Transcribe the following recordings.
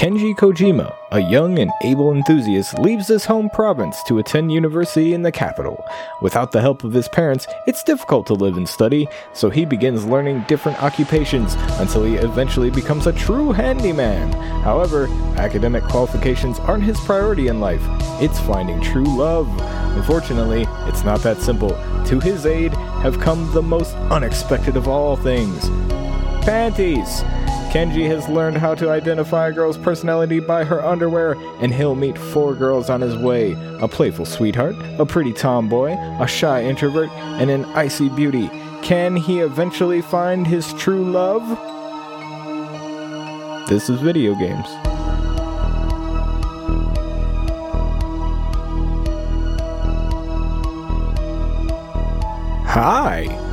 Kenji Kojima, a young and able enthusiast, leaves his home province to attend university in the capital. Without the help of his parents, it's difficult to live and study, so he begins learning different occupations until he eventually becomes a true handyman. However, academic qualifications aren't his priority in life, it's finding true love. Unfortunately, it's not that simple. To his aid have come the most unexpected of all things panties. Kenji has learned how to identify a girl's personality by her underwear, and he'll meet four girls on his way a playful sweetheart, a pretty tomboy, a shy introvert, and an icy beauty. Can he eventually find his true love? This is video games. Hi!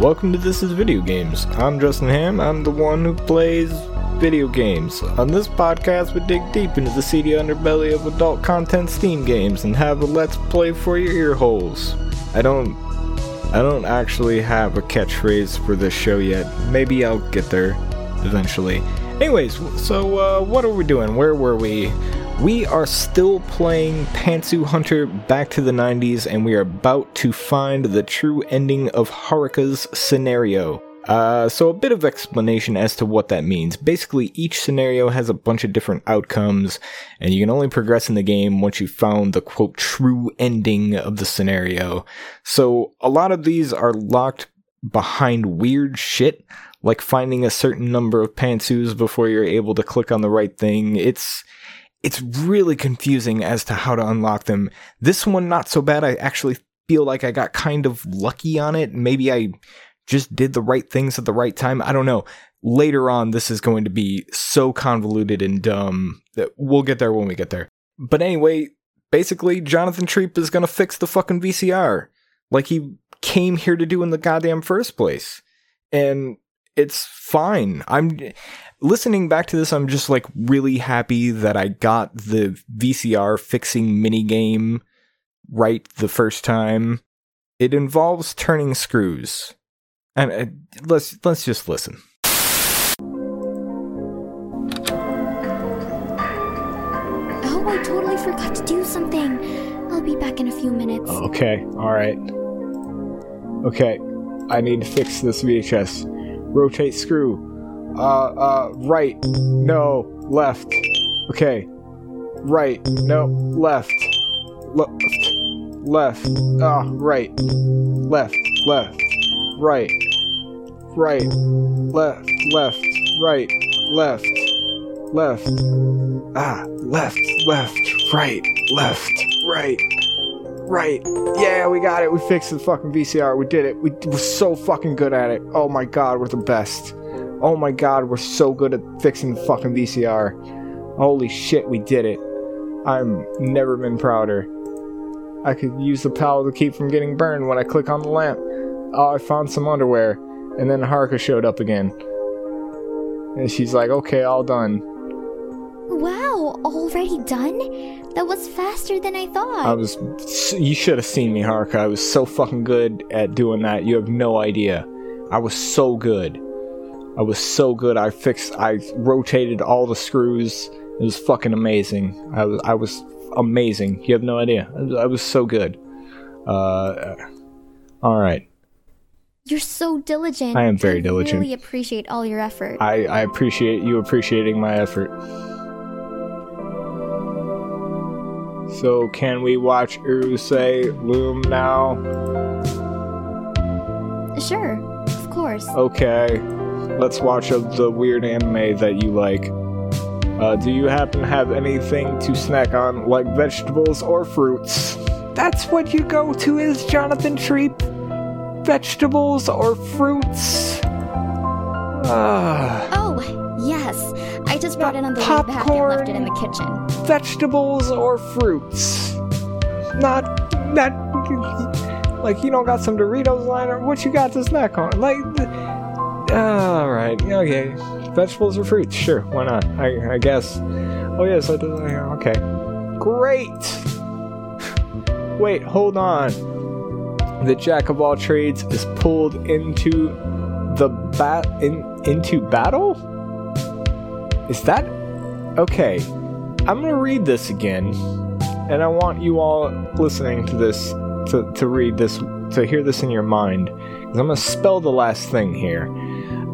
Welcome to This is Video Games. I'm Justin Ham. I'm the one who plays video games. On this podcast, we dig deep into the seedy underbelly of adult content Steam games and have a let's play for your ear holes. I don't I don't actually have a catchphrase for this show yet. Maybe I'll get there eventually. Anyways, so uh, what are we doing? Where were we? We are still playing Pantsu Hunter back to the 90s, and we are about to find the true ending of Haruka's scenario. Uh, so, a bit of explanation as to what that means. Basically, each scenario has a bunch of different outcomes, and you can only progress in the game once you've found the quote true ending of the scenario. So, a lot of these are locked behind weird shit, like finding a certain number of pantsus before you're able to click on the right thing. It's it's really confusing as to how to unlock them. This one, not so bad. I actually feel like I got kind of lucky on it. Maybe I just did the right things at the right time. I don't know. Later on, this is going to be so convoluted and dumb that we'll get there when we get there. But anyway, basically, Jonathan Treep is going to fix the fucking VCR like he came here to do in the goddamn first place. And it's fine. I'm listening back to this, I'm just like really happy that I got the VCR fixing minigame right the first time. It involves turning screws. And uh, let's let's just listen. Oh, I totally forgot to do something. I'll be back in a few minutes. Okay, all right. Okay, I need to fix this VHS. Rotate screw. Uh, uh, right. No, left. Okay. Right. No, left. Left. Left. Ah, right. Left. Left. Right. Right. Left. Left. Right. Left. Left. Ah, left. Left. Right. Left. Right. Right. Yeah, we got it. We fixed the fucking VCR. We did it. We were so fucking good at it. Oh my god, we're the best. Oh my god, we're so good at fixing the fucking VCR. Holy shit, we did it. I'm never been prouder. I could use the powder to keep from getting burned when I click on the lamp. Oh, I found some underwear. And then Haruka showed up again. And she's like, okay, all done. Wow, already done? That was faster than I thought. I was. You should have seen me, Haruka. I was so fucking good at doing that. You have no idea. I was so good. I was so good. I fixed. I rotated all the screws. It was fucking amazing. I was. I was amazing. You have no idea. I was, I was so good. Uh. All right. You're so diligent. I am very I diligent. really appreciate all your effort. I, I appreciate you appreciating my effort. So, can we watch Urusei Loom now? Sure, of course. Okay, let's watch of the weird anime that you like. Uh, do you happen to have anything to snack on, like vegetables or fruits? That's what you go to, is Jonathan Treep? Vegetables or fruits? Ah. Oh, yes. I just brought it on the way back and popcorn. left it in the kitchen. vegetables or fruits. Not not like you don't got some Doritos lying or what you got to snack on. Like all right, okay. Vegetables or fruits? Sure, why not? I, I guess. Oh yes, I do. Okay, great. Wait, hold on. The jack of all trades is pulled into the bat in into battle. Is that Okay, I'm gonna read this again, and I want you all listening to this to, to read this to hear this in your mind. 'cause I'm gonna spell the last thing here.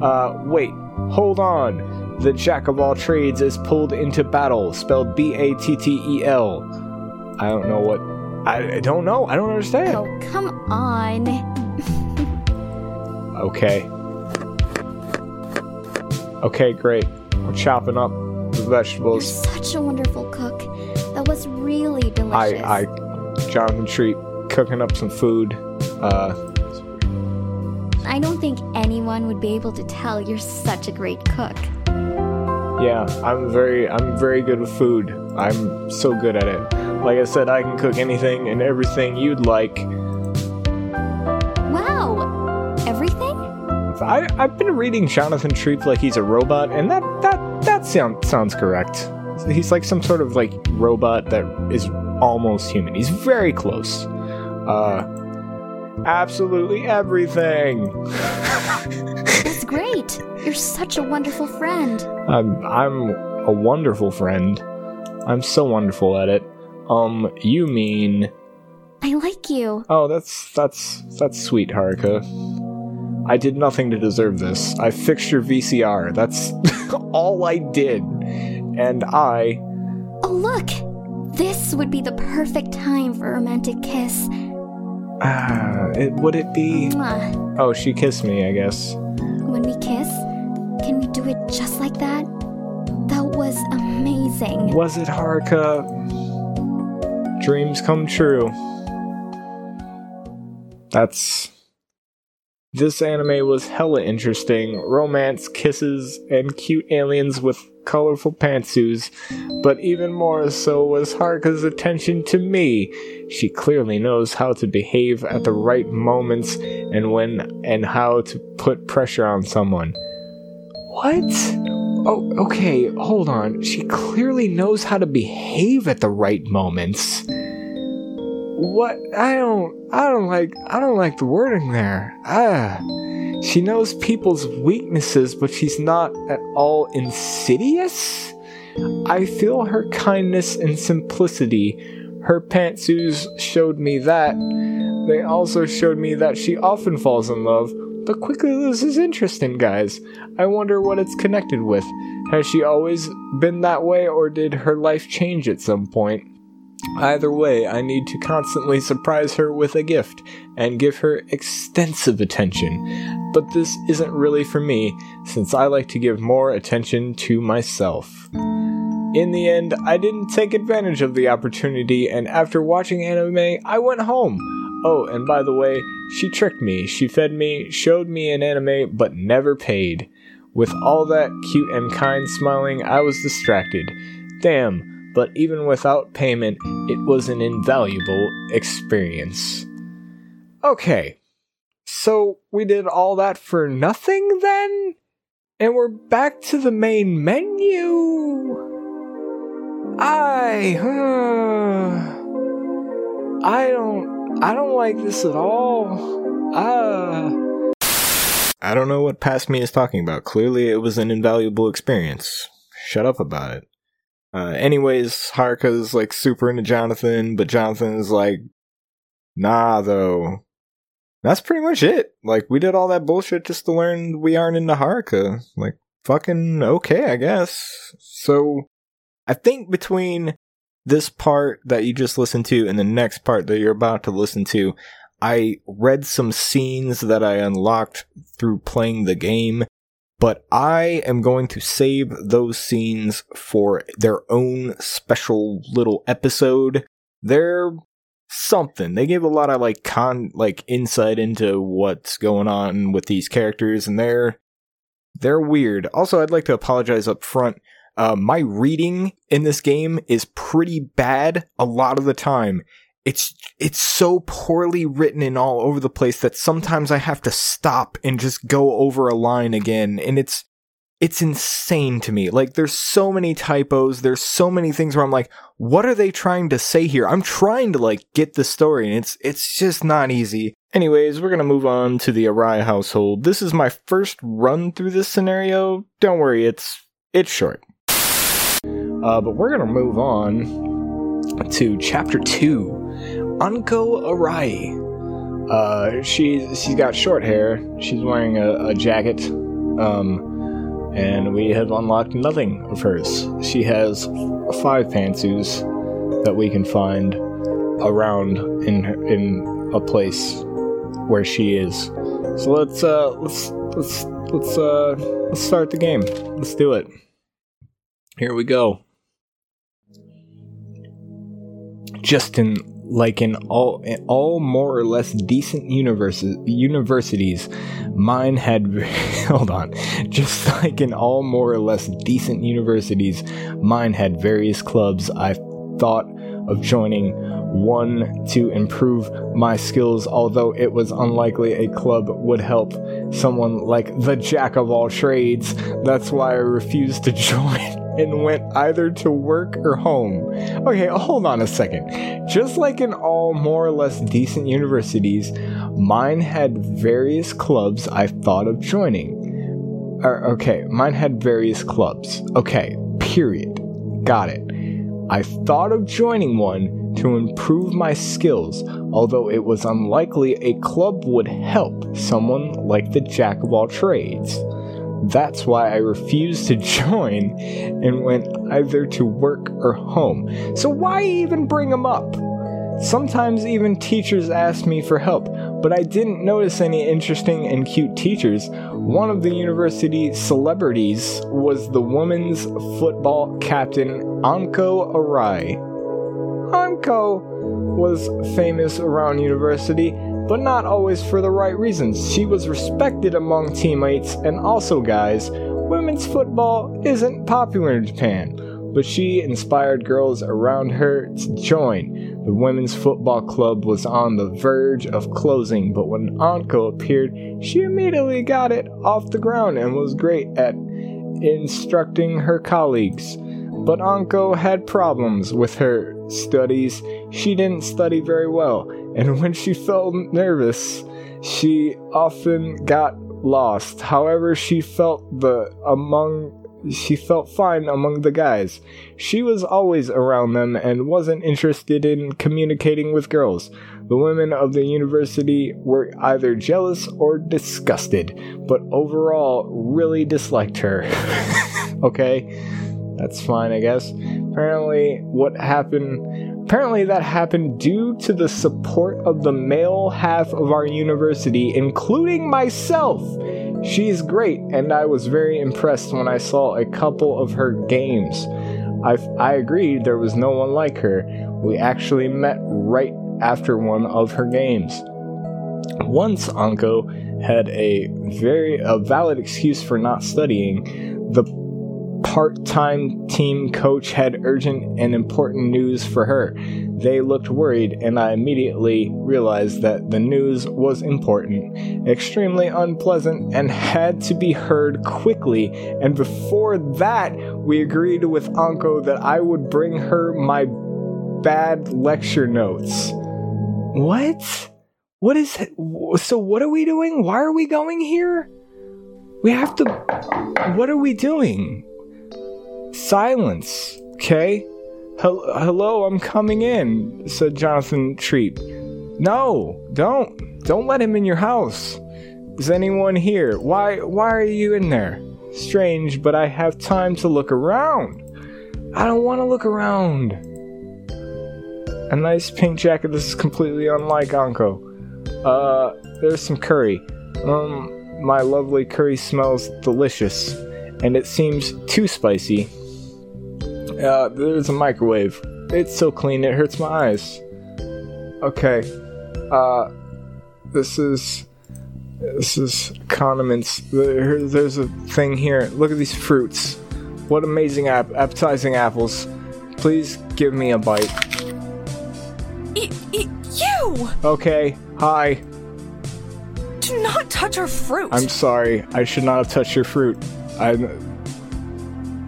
Uh, wait, hold on. The jack of all trades is pulled into battle, spelled B A T T E L. I don't know what. I, I don't know. I don't understand. Oh, come on. Okay. Okay, great. Chopping up the vegetables. You're such a wonderful cook. That was really delicious. I. I, Jonathan Treat, cooking up some food. Uh, I don't think anyone would be able to tell you're such a great cook. yeah, I'm very, I'm very good with food. I'm so good at it. Like I said, I can cook anything and everything you'd like. I, I've been reading Jonathan Treat like he's a robot, and that that that sound, sounds correct. He's like some sort of like robot that is almost human. He's very close. Uh, absolutely everything. That's great! You're such a wonderful friend. I'm I'm a wonderful friend. I'm so wonderful at it. Um, you mean? I like you. Oh, that's that's that's sweet, Haruka. I did nothing to deserve this. I fixed your VCR. That's all I did. And I Oh, look! This would be the perfect time for a romantic kiss. ah, it would it be Mwah. Oh, she kissed me, I guess. When we kiss, can we do it just like that? That was amazing. Was it Haruka? Dreams come true. That's this anime was hella interesting. Romance, kisses, and cute aliens with colorful pantsus. But even more so was Haruka's attention to me. She clearly knows how to behave at the right moments and when and how to put pressure on someone. What? Oh, okay, hold on. She clearly knows how to behave at the right moments. What? I don't I don't like I don't like the wording there. Ah. She knows people's weaknesses, but she's not at all insidious? I feel her kindness and simplicity. Her pantsus showed me that. They also showed me that she often falls in love, but quickly loses interest in guys. I wonder what it's connected with. Has she always been that way, or did her life change at some point? Either way, I need to constantly surprise her with a gift and give her extensive attention. But this isn't really for me, since I like to give more attention to myself. In the end, I didn't take advantage of the opportunity, and after watching anime, I went home. Oh, and by the way, she tricked me. She fed me, showed me an anime, but never paid. With all that cute and kind smiling, I was distracted. Damn, but even without payment, it was an invaluable experience. Okay, so we did all that for nothing then? And we're back to the main menu? I, uh, I don't, I don't like this at all. Ah. I don't know what past me is talking about. Clearly, it was an invaluable experience. Shut up about it. Uh, anyways, Haruka's like super into Jonathan, but Jonathan is like, nah, though. That's pretty much it. Like, we did all that bullshit just to learn we aren't into Haruka. Like, fucking okay, I guess. So, I think between this part that you just listened to and the next part that you're about to listen to, I read some scenes that I unlocked through playing the game, but I am going to save those scenes for their own special little episode. They're something. They give a lot of like con like insight into what's going on with these characters and they're they're weird. Also, I'd like to apologize up front. Uh, my reading in this game is pretty bad a lot of the time. It's it's so poorly written and all over the place that sometimes I have to stop and just go over a line again, and it's it's insane to me. Like there's so many typos, there's so many things where I'm like, what are they trying to say here? I'm trying to like get the story, and it's it's just not easy. Anyways, we're gonna move on to the Arai household. This is my first run through this scenario. Don't worry, it's it's short. Uh, but we're gonna move on to chapter two. Anko Arai. Uh, she's she's got short hair. She's wearing a, a jacket. Um, and we have unlocked nothing of hers. She has five pantsus that we can find around in in a place where she is. So let's uh let's let's let's uh let's start the game. Let's do it. Here we go. Just in like in all in all more or less decent universes universities, mine had hold on. Just like in all more or less decent universities, mine had various clubs I thought of joining one to improve my skills, although it was unlikely a club would help someone like the jack of all trades. That's why I refused to join and went either to work or home. Okay, hold on a second. Just like in all more or less decent universities, mine had various clubs I thought of joining. Or, okay, mine had various clubs. Okay, period. Got it. I thought of joining one to improve my skills, although it was unlikely a club would help someone like the Jack of all trades. That's why I refused to join and went either to work or home. So, why even bring them up? Sometimes even teachers asked me for help, but I didn't notice any interesting and cute teachers. One of the university celebrities was the women's football captain Anko Arai. Anko was famous around university, but not always for the right reasons. She was respected among teammates and also guys. Women's football isn't popular in Japan, but she inspired girls around her to join. The women's football club was on the verge of closing, but when Anko appeared, she immediately got it off the ground and was great at instructing her colleagues. But Anko had problems with her studies. She didn't study very well, and when she felt nervous, she often got lost. However, she felt the among she felt fine among the guys. She was always around them and wasn't interested in communicating with girls. The women of the university were either jealous or disgusted, but overall really disliked her. okay, that's fine, I guess. Apparently, what happened Apparently, that happened due to the support of the male half of our university, including myself. She's great, and I was very impressed when I saw a couple of her games. I, I agreed there was no one like her. We actually met right after one of her games. Once Anko had a very a valid excuse for not studying. The part-time team coach had urgent and important news for her. They looked worried, and I immediately realized that the news was important, extremely unpleasant, and had to be heard quickly. And before that, we agreed with Anko that I would bring her my bad lecture notes. What? What is. So, what are we doing? Why are we going here? We have to. What are we doing? Silence, okay? Hello, I'm coming in, said Jonathan Treat. No, don't. Don't let him in your house. Is anyone here? Why why are you in there? Strange, but I have time to look around. I don't want to look around. A nice pink jacket. This is completely unlike Anko. Uh, there's some curry. Um, my lovely curry smells delicious, and it seems too spicy. Uh, there's a microwave. It's so clean it hurts my eyes. Okay. Uh, this is this is condiments. there's a thing here. Look at these fruits. What amazing app- appetizing apples. Please give me a bite. E- e- you! Okay. Hi. Do not touch our fruit. I'm sorry. I should not have touched your fruit. I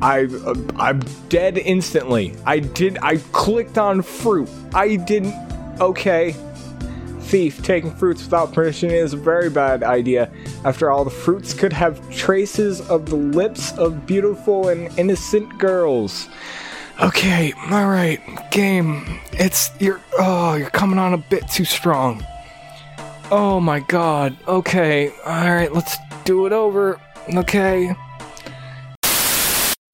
I uh, I'm dead instantly. I did I clicked on fruit. I didn't okay. Thief taking fruits without permission is a very bad idea. After all, the fruits could have traces of the lips of beautiful and innocent girls. Okay, alright, game. It's you're oh, you're coming on a bit too strong. Oh my god. Okay. Alright, let's do it over. Okay.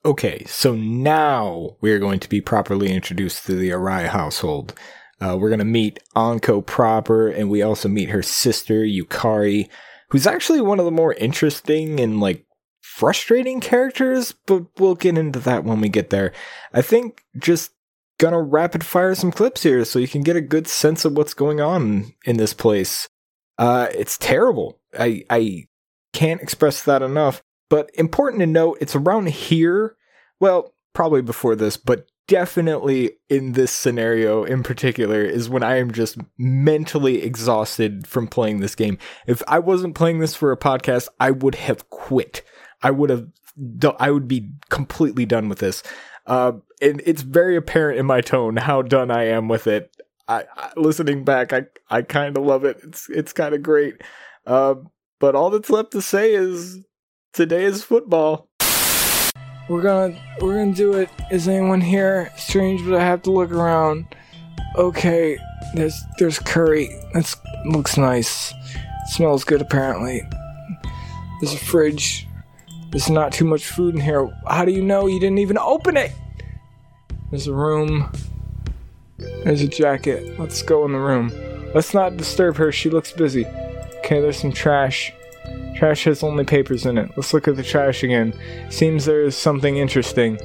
Okay, so now we're going to be properly introduced to the Arai household. Uh, we're going to meet Anko proper, and we also meet her sister, Yukari, who's actually one of the more interesting and like frustrating characters, but we'll get into that when we get there. I think just gonna rapid fire some clips here so you can get a good sense of what's going on in this place. Uh, it's terrible. I, I can't express that enough. But important to note, it's around here. Well, probably before this, but definitely in this scenario in particular is when I am just mentally exhausted from playing this game. If I wasn't playing this for a podcast, I would have quit. I would have, I would be completely done with this. Uh, and it's very apparent in my tone how done I am with it. I, I listening back, I I kind of love it. It's it's kind of great. Uh, but all that's left to say is today is football. We're gonna we're gonna do it. Is anyone here? Strange, but I have to look around. Okay, there's there's curry. That looks nice. smells good apparently. There's a fridge. There's not too much food in here. How do you know you didn't even open it? There's a room. There's a jacket. Let's go in the room. Let's not disturb her. She looks busy. Okay, there's some trash. Trash has only papers in it. Let's look at the trash again. Seems there is something interesting.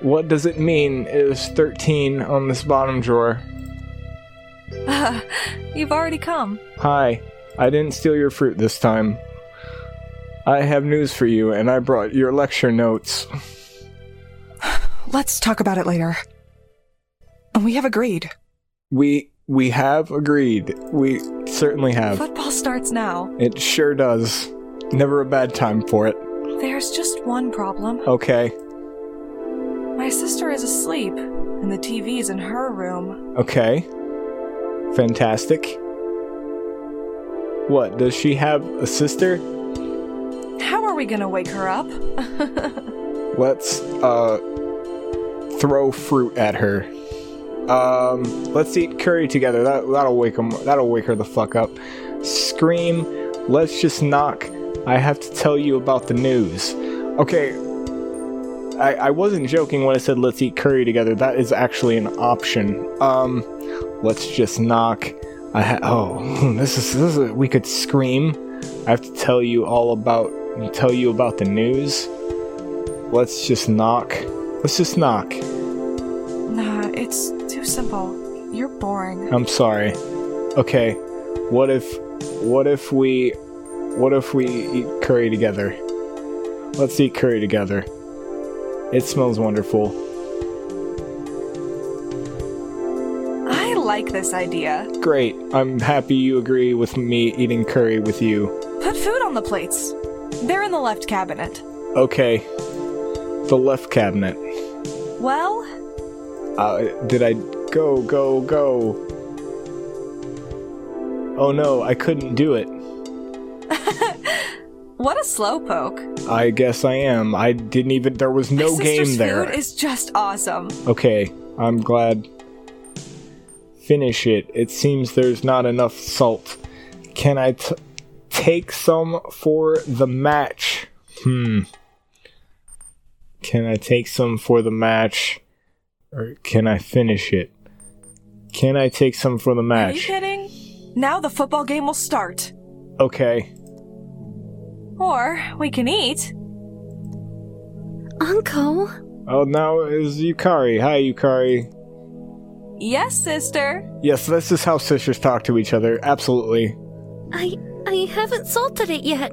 What does it mean? It is 13 on this bottom drawer. Uh, you've already come. Hi. I didn't steal your fruit this time. I have news for you, and I brought your lecture notes. Let's talk about it later. We have agreed. We we have agreed. We certainly have. Football starts now. It sure does. Never a bad time for it. There's just one problem. Okay. My sister is asleep, and the TV's in her room. Okay. Fantastic. What, does she have a sister? How are we gonna wake her up? Let's, uh, throw fruit at her. Um, let's eat curry together. That that'll wake them. That'll wake her the fuck up. Scream. Let's just knock. I have to tell you about the news. Okay. I, I wasn't joking when I said let's eat curry together. That is actually an option. Um, let's just knock. I ha- oh, this is this is we could scream. I have to tell you all about tell you about the news. Let's just knock. Let's just knock. Nah, it's simple. You're boring. I'm sorry. Okay. What if what if we what if we eat curry together? Let's eat curry together. It smells wonderful. I like this idea. Great. I'm happy you agree with me eating curry with you. Put food on the plates. They're in the left cabinet. Okay. The left cabinet. Well, Uh, did I go, go, go? Oh no, I couldn't do it. what a slowpoke. I guess I am. I didn't even. There was no My game there. food is just awesome. Okay, I'm glad. Finish it. It seems there's not enough salt. Can I t- take some for the match? Hmm. Can I take some for the match? Or can I finish it? Can I take some for the match? Are you kidding? Now the football game will start. Okay. Or we can eat. Uncle, Oh, now is Yukari. Hi, Yukari. Yes, sister. Yes, this is how sisters talk to each other. Absolutely. I I haven't salted it yet.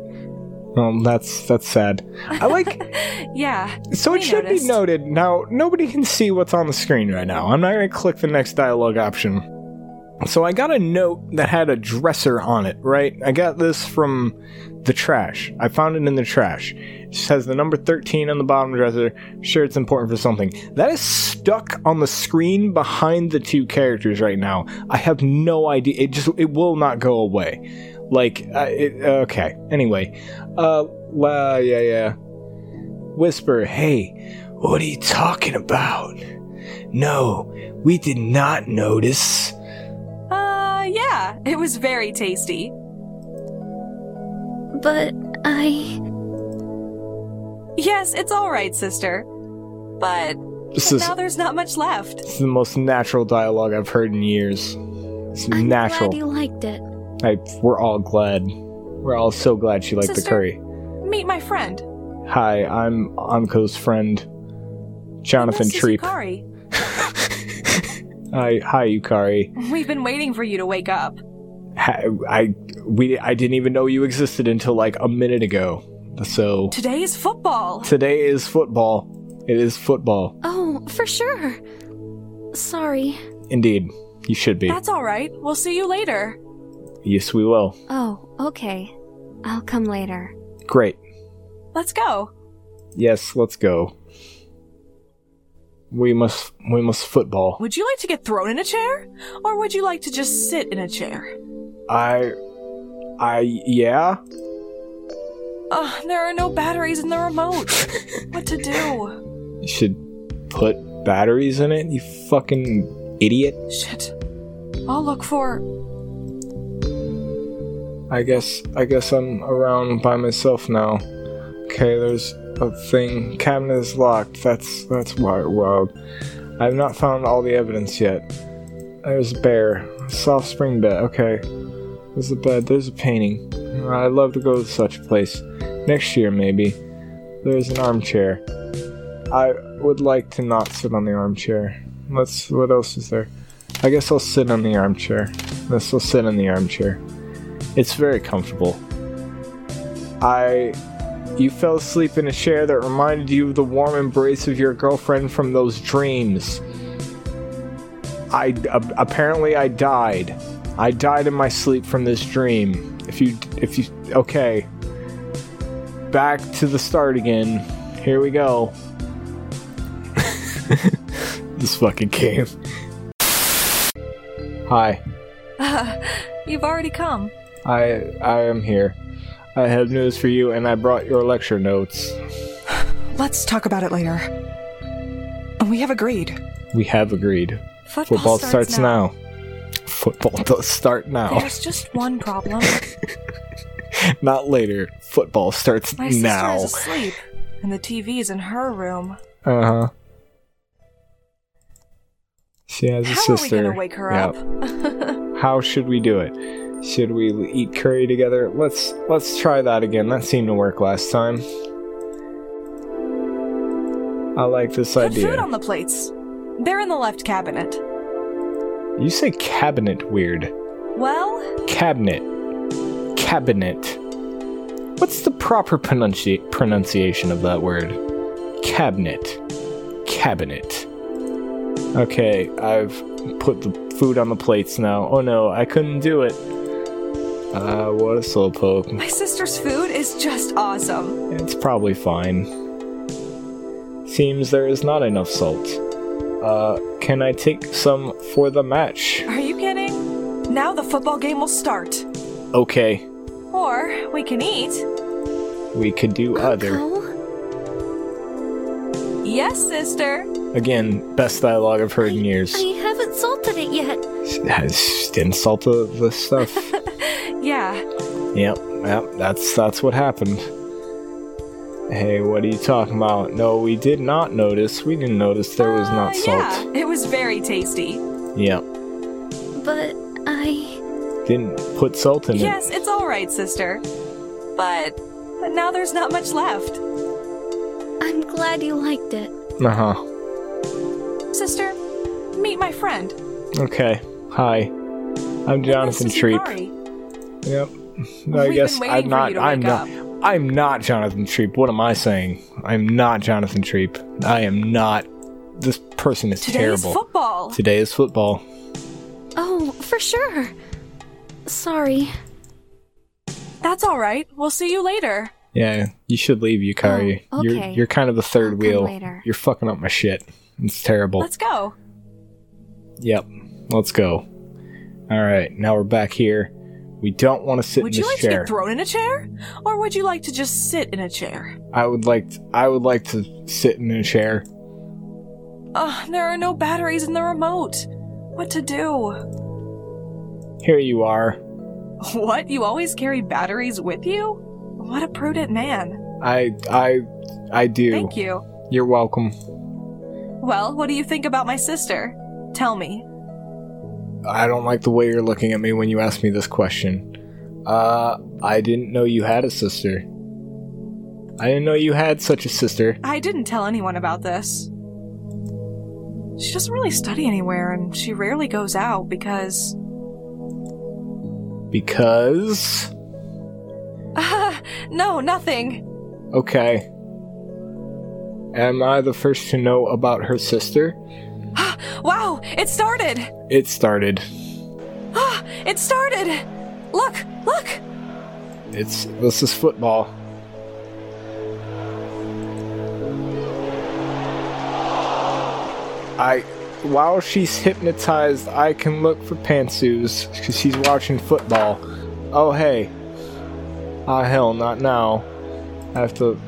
Um, that's that's sad. I like. Yeah. So it should noticed. be noted. Now, nobody can see what's on the screen right now. I'm not going to click the next dialogue option. So I got a note that had a dresser on it, right? I got this from the trash. I found it in the trash. It says the number 13 on the bottom dresser. Sure, it's important for something. That is stuck on the screen behind the two characters right now. I have no idea. It just, it will not go away. Like, uh, it, okay. Anyway, uh, la, yeah, yeah. Whisper, hey, what are you talking about? No, we did not notice. Uh, yeah, it was very tasty. But I. Yes, it's alright, sister. But This is, now there's not much left. this is the most natural dialogue I've heard in years. It's I'm natural. glad you liked it. I, we're all glad. We're all so glad she liked the curry. Meet my friend. Hi, I'm Anko's friend, Jonathan This is Treep. Yukari. Hi, hi, Yukari. We've been waiting for you to wake up. I we I didn't even know you existed until like a minute ago. So Today is football. today is football. It is football. Oh, for sure. Sorry. Indeed, you should be. That's alright. We'll see you later. Yes, we will. Oh, okay. I'll come later. Great. Let's go. Yes, let's go. We must we must football. Would you like to get thrown in a chair? Or would you like to just sit in a chair? I I yeah. Ugh, there are no batteries in the remote. what to do? You should put batteries in it. You fucking idiot. Shit. I'll look for. I guess I guess I'm around by myself now. Okay, there's a thing. Cabinet is locked. That's that's wi- wild. I've not found all the evidence yet. There's a bear. Soft spring bed. Okay. There's a bed. There's a painting. I'd love to go to such a place. Next year, maybe. There's an armchair. I would like to not sit on the armchair. Let's. What else is there? I guess I'll sit on the armchair. Let's. I'll sit on the armchair. It's very comfortable. I. You fell asleep in a chair that reminded you of the warm embrace of your girlfriend from those dreams. I. a- apparently, I died. I died in my sleep from this dream. If you. If you. Okay. Back to the start again. Here we go. this fucking game. Hi. You've already come. I I am here. I have news for you, and I brought your lecture notes. Let's talk about it later. We have agreed. We have agreed. Football, Football starts, now. Football does start now, There's just one problem. not later. Football starts My sister now. is asleep, and the TV's in her room. Uh huh. She has a How are we sister. gonna wake her Yep. up? How should we do it? Should we eat curry together? Let's let's try that again. That seemed to work last time. I like this Put idea. food on the plates. They're in the left cabinet. You say cabinet weird. Well, Cabinet. Cabinet. What's the proper pronunci- pronunciation of that word? Cabinet. Cabinet. Okay, I've put the food on the plates now. Oh no, I couldn't do it. Uh, what a slowpoke. my sister's food is just awesome. It's probably fine. Seems there is not enough salt. Uh, can I take some for the match? Are you kidding? Now the football game will start. Okay, Or we can eat. we could do other. Yes, sister. Again, best dialogue I've heard in years. I haven't salted it yet. Has didn't salt the, the stuff. Yeah. yep, yep, that's that's what happened. Hey, what are you talking about? No, we did not notice. We didn't notice there was not Uh, salt. Yeah, it was very tasty. Yep, But I. didn't put salt in it. Yes, it's all right, sister. But, but now there's not much left. I'm glad you liked it. it. Uh huh. Sister, meet my friend. Okay. Hi, I'm Jonathan This is Treep. Yep. I guess I'm not. I'm not. up. I'm not Jonathan Treep. What am I saying? I'm not Jonathan Treep. I am not. This person is Today terrible. is football. Today is football. Oh, for sure. Sorry. That's all right. We'll see you later. Yeah, you should leave, Yukari. Oh, You're okay. you're kind of the 3rd wheel. later. You're fucking up my shit. It's terrible. Let's go. Yep. Let's go. All right, now we're back here. We don't want to sit Would in this chair. Would you like to get thrown in a chair? Or would you like to just sit in a chair? I would like. To, I would like to sit in a chair. Uh, there are no batteries in the remote. What to do? Here you are. What? You always carry batteries with you? What a prudent man. I I I do. Thank you. You're welcome. Well, what do you think about my sister? Tell me. I don't like the way you're looking at me when you ask me this question. Uh, I didn't know you had a sister. I didn't know you had such a sister. I didn't tell anyone about this. She doesn't really study anywhere, and she rarely goes out because. Because. no, nothing. Okay. Am I the first to know about her sister? Wow, it started! It started. Ah, it started! Look, look! It's. This is football. I. While she's hypnotized, I can look for pantsus because she's watching football. Oh, hey. Ah, hell, not now. I have to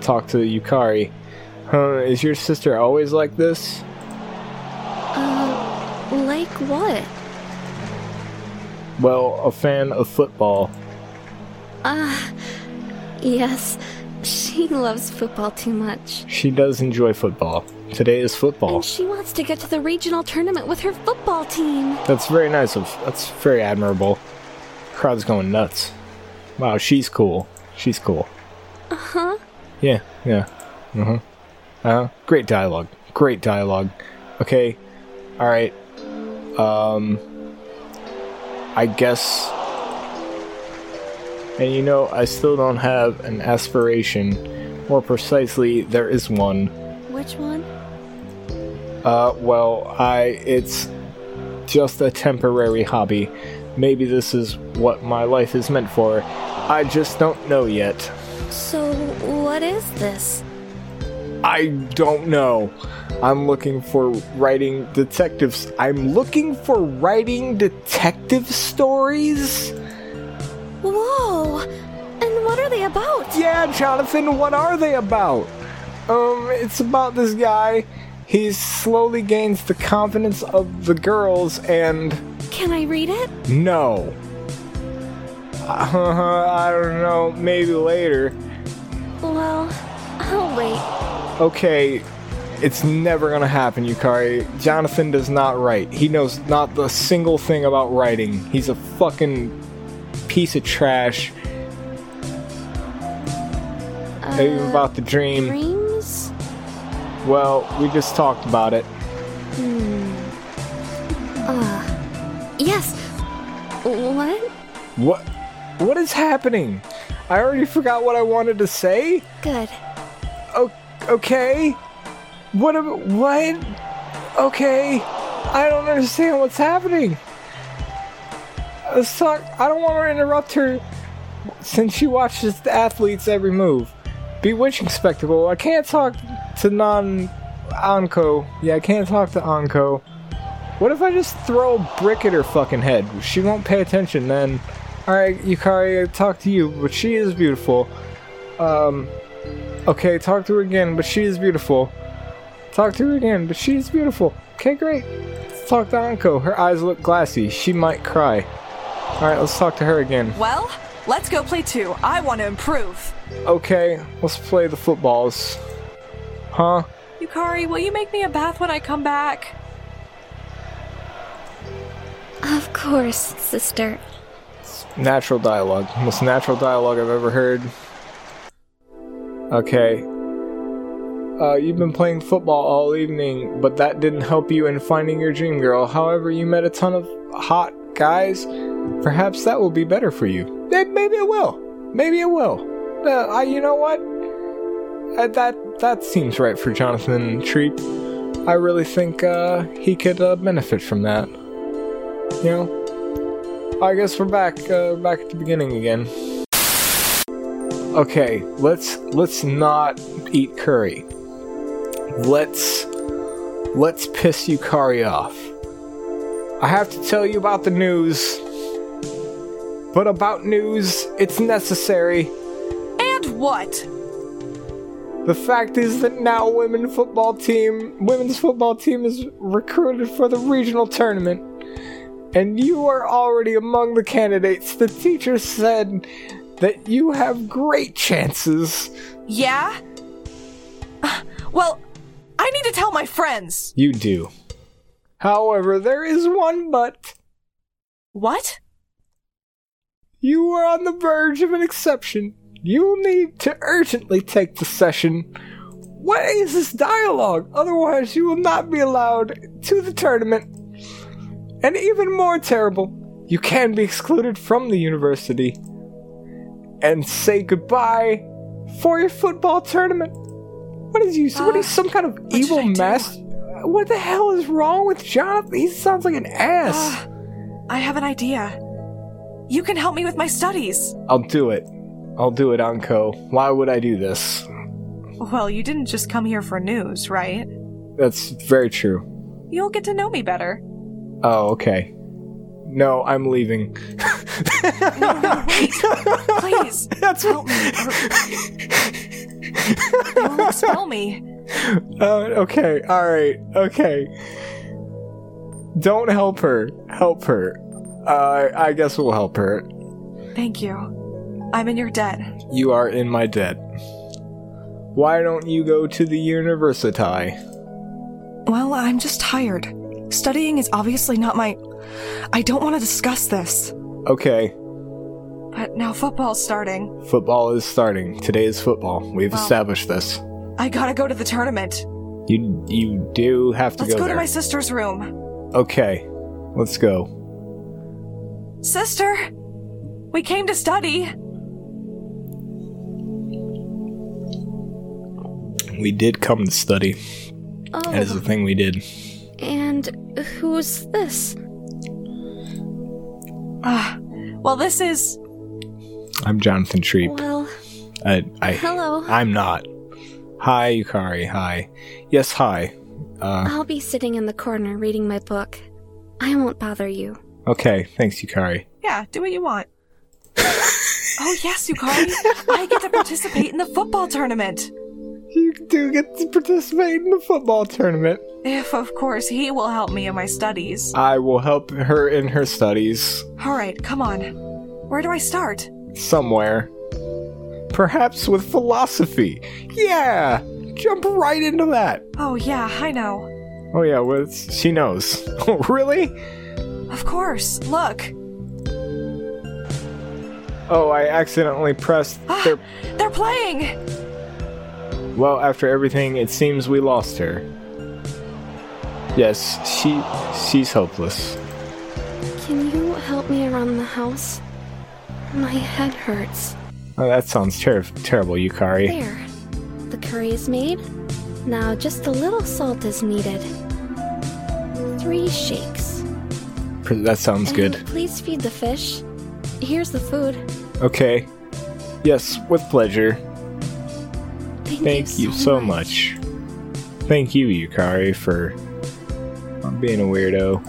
talk to Yukari. Huh, is your sister always like this? Like what? Well, a fan of football. Uh, yes. She loves football too much. She does enjoy football. Today is football. And she wants to get to the regional tournament with her football team. That's very nice of. That's very admirable. Crowd's going nuts. Wow, she's cool. She's cool. Uh huh. Yeah, yeah. Uh huh. Uh huh. Great dialogue. Great dialogue. Okay. All right. Um. I guess. And you know, I still don't have an aspiration. More precisely, there is one. Which one? Uh, well, I. It's just a temporary hobby. Maybe this is what my life is meant for. I just don't know yet. So, what is this? I don't know. I'm looking for writing detectives. I'm looking for writing detective stories? Whoa! And what are they about? Yeah, Jonathan, what are they about? Um, it's about this guy. He slowly gains the confidence of the girls and. Can I read it? No. Uh, I don't know, maybe later. Well, I'll wait. Okay, it's never gonna happen, Yukari. Jonathan does not write. He knows not the single thing about writing. He's a fucking piece of trash. Uh, about the dream. Dreams? Well, we just talked about it. Hmm. Uh. Yes. What? What? What is happening? I already forgot what I wanted to say. Good. Okay. What? What? Okay. I don't understand what's happening. Talk. I don't want to interrupt her since she watches the athletes every move. Bewitching spectacle. I can't talk to non Anko. Yeah, I can't talk to Anko. What if I just throw a brick at her fucking head? She won't pay attention then. Alright, Yukari, I talk to you, but she is beautiful. Um, okay, talk to her again, but she is beautiful. Talk to her again, but she is beautiful. Okay, great. Let's talk to Anko. Her eyes look glassy. She might cry. Alright, let's talk to her again. Well, let's go play two. I want to improve. Okay, let's play the footballs. Huh? Yukari, will you make me a bath when I come back? Of course, sister. Natural dialogue. Most natural dialogue I've ever heard. Okay. Uh, you've been playing football all evening, but that didn't help you in finding your dream girl. However, you met a ton of hot guys. Perhaps that will be better for you. Maybe it will. Maybe it will. Uh, I, you know what? Uh, that that seems right for Jonathan Treep. I really think uh, he could uh, benefit from that. You know. I guess we're back uh, back at the beginning again. Okay, let's let's not eat curry. Let's let's piss Yukari off. I have to tell you about the news. But about news, it's necessary. And what? The fact is that now women football team, women's football team is recruited for the regional tournament. And you are already among the candidates. The teacher said that you have great chances. Yeah? Uh, well, I need to tell my friends. You do. However, there is one but. What? You are on the verge of an exception. You'll need to urgently take the session. What is this dialogue? Otherwise, you will not be allowed to the tournament. And even more terrible, you can be excluded from the university and say goodbye for your football tournament. What is you? what is some kind of evil should I do? mess? What the hell is wrong with Jonathan? He sounds like an ass. Ah, I have an idea. You can help me with my studies. I'll do it. I'll do it, Anko. Why would I do this? Well, you didn't just come here for news, right? That's very true. You'll get to know me better. Oh, okay. No, I'm leaving. No, no, wait. Please, That's help me. or- They will expel me. Uh, okay, alright, okay. Don't help her. Help her. Uh, I guess we'll help her. Thank you. I'm in your debt. You are in my debt. Why don't you go to the university? Well, I'm just tired. Studying is obviously not my. I don't want to discuss this. Okay, But now football's starting. football is starting. Today is football. We've Well- established this. I gotta go to the tournament. You you do have to Let's go, go, to my sister's room. Okay, let's go. Sister! We came to study. We did come to study. That is the Oh, thing we did. and who's this? Ah, well, this is. I'm Jonathan Treep. Well, I, I hello. I'm not. Hi, Yukari. Hi. Yes, hi. Uh, I'll be sitting in the corner reading my book. I won't bother you. okay. Thanks, Yukari. Yeah, do what you want. oh, yes, Yukari. I get to participate in the football tournament. You do get to participate in the football tournament. If, of course, he will help me in my studies. I will help her in her studies Alright, come on. Where do I start? Somewhere. Perhaps with philosophy. Yeah! Jump right into that. Oh, yeah, I know. Oh, yeah, well, she knows. Oh, really? Of course, look. Oh, I accidentally pressed Ah, their. they're playing! Well, after everything, it seems we lost her. Yes, she. she's hopeless. Can you help me around the house? My head hurts. Oh, that sounds ter- terrible, Yukari. There. The curry is made. Now just a little salt is needed. Three shakes. That sounds And good. Please feed the fish. Here's the food. Okay. Yes, with pleasure. Thank, Thank you so much. Thank you, Yukari, for being a weirdo.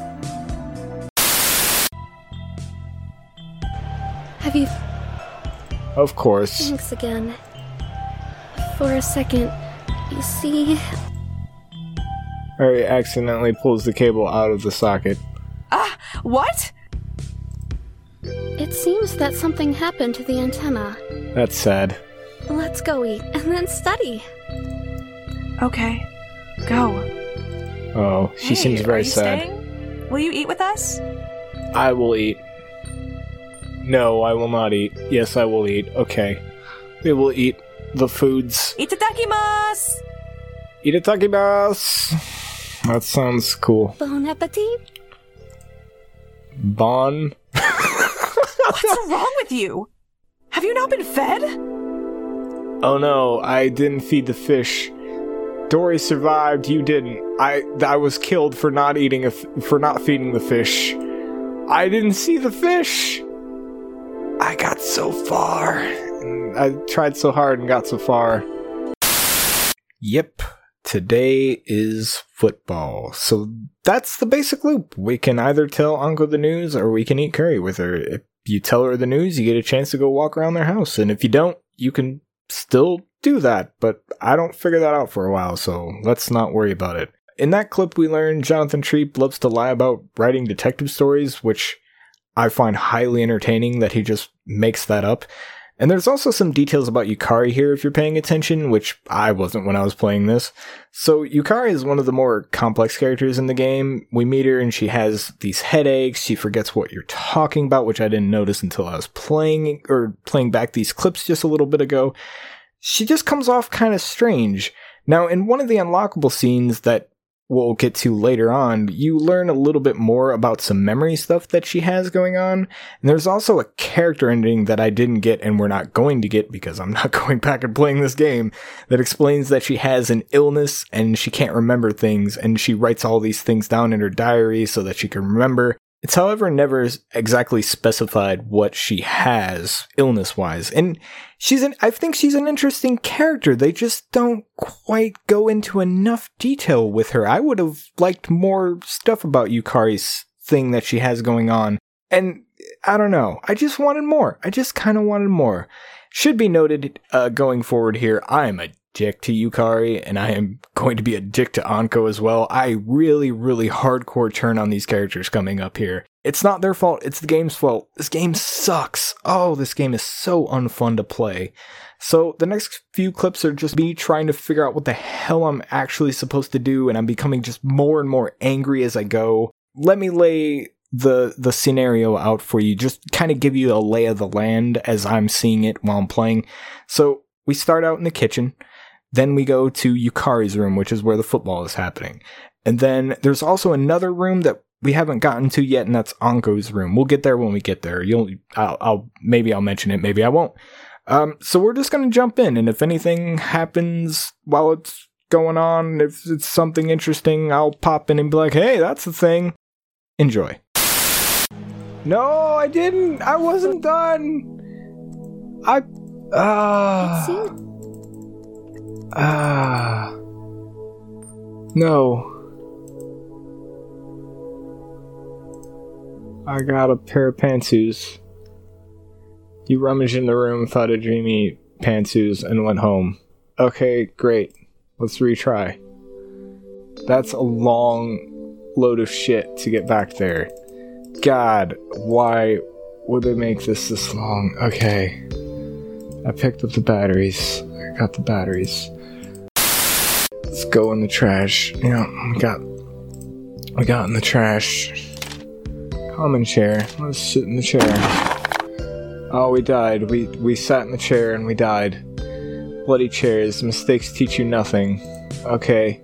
Have you? Of course. Thanks again. For a second, you see, Harry accidentally pulls the cable out of the socket. Ah, what? it seems that something happened to the antenna. That's sad. Let's go eat and then study. Okay, go. Oh, she Hey, seems are very you sad. Staying? Will you eat with us? I will eat. No, I will not eat. Yes, I will eat. Okay. We will eat the foods. Itadakimasu! Itadakimasu! That sounds cool. Bon appetit. Bon. What's wrong with you? Have you not been fed? Oh no, I didn't feed the fish. Dory survived, you didn't. I I was killed for not eating a f- for not feeding the fish. I didn't see the fish. I got so far. And I tried so hard and got so far. Yep. Today is football. So that's the basic loop. We can either tell Anko the news or we can eat curry with her. If you tell her the news, you get a chance to go walk around their house. And if you don't, you can still do that, but I don't figure that out for a while, so let's not worry about it. In that clip, we learned Jonathan Treep loves to lie about writing detective stories, which I find highly entertaining that he just makes that up. And there's also some details about Yukari here if you're paying attention, which I wasn't when I was playing this. So Yukari is one of the more complex characters in the game. We meet her and she has these headaches. She forgets what you're talking about, which I didn't notice until I was playing or playing back these clips just a little bit ago. She just comes off kind of strange. Now, in one of the unlockable scenes that we'll get to later on, you learn a little bit more about some memory stuff that she has going on. And there's also a character ending that I didn't get and we're not going to get because I'm not going back and playing this game that explains that she has an illness and she can't remember things and she writes all these things down in her diary so that she can remember. It's however never exactly specified what she has illness wise. And she's an, I think she's an interesting character. They just don't quite go into enough detail with her. I would have liked more stuff about Yukari's thing that she has going on. And I don't know. I just wanted more. I just kind of wanted more. Should be noted, uh, going forward here, I am a dick to Yukari, and I am going to be a dick to Anko as well. I really, really hardcore turn on these characters coming up here. It's not their fault, it's the game's fault. This game sucks. Oh, this game is so unfun to play. So the next few clips are just me trying to figure out what the hell I'm actually supposed to do, and I'm becoming just more and more angry as I go. Let me lay the the scenario out for you, just kind of give you a lay of the land as I'm seeing it while I'm playing. So we start out in the kitchen. Then we go to Yukari's room, which is where the football is happening. And then there's also another room that we haven't gotten to yet, and that's Anko's room. We'll get there when we get there. You'll, I'll, I'll maybe I'll mention it, maybe I won't. Um, so we're just gonna jump in, and if anything happens while it's going on, if it's something interesting, I'll pop in and be like, "Hey, that's the thing." Enjoy. No, I didn't. I wasn't done. I. Ah. Uh... Ah. no. I got a pair of pantsus. You rummaged in the room, thought a dreamy pantsus, and went home. Okay, great. Let's retry. That's a long load of shit to get back there. God, why would they make this this long? Okay. I picked up the batteries. Got the batteries. Let's go in the trash. Yeah, we got we got in the trash. Common chair. Let's sit in the chair. Oh, we died. We we sat in the chair and we died. Bloody chairs. Mistakes teach you nothing. Okay.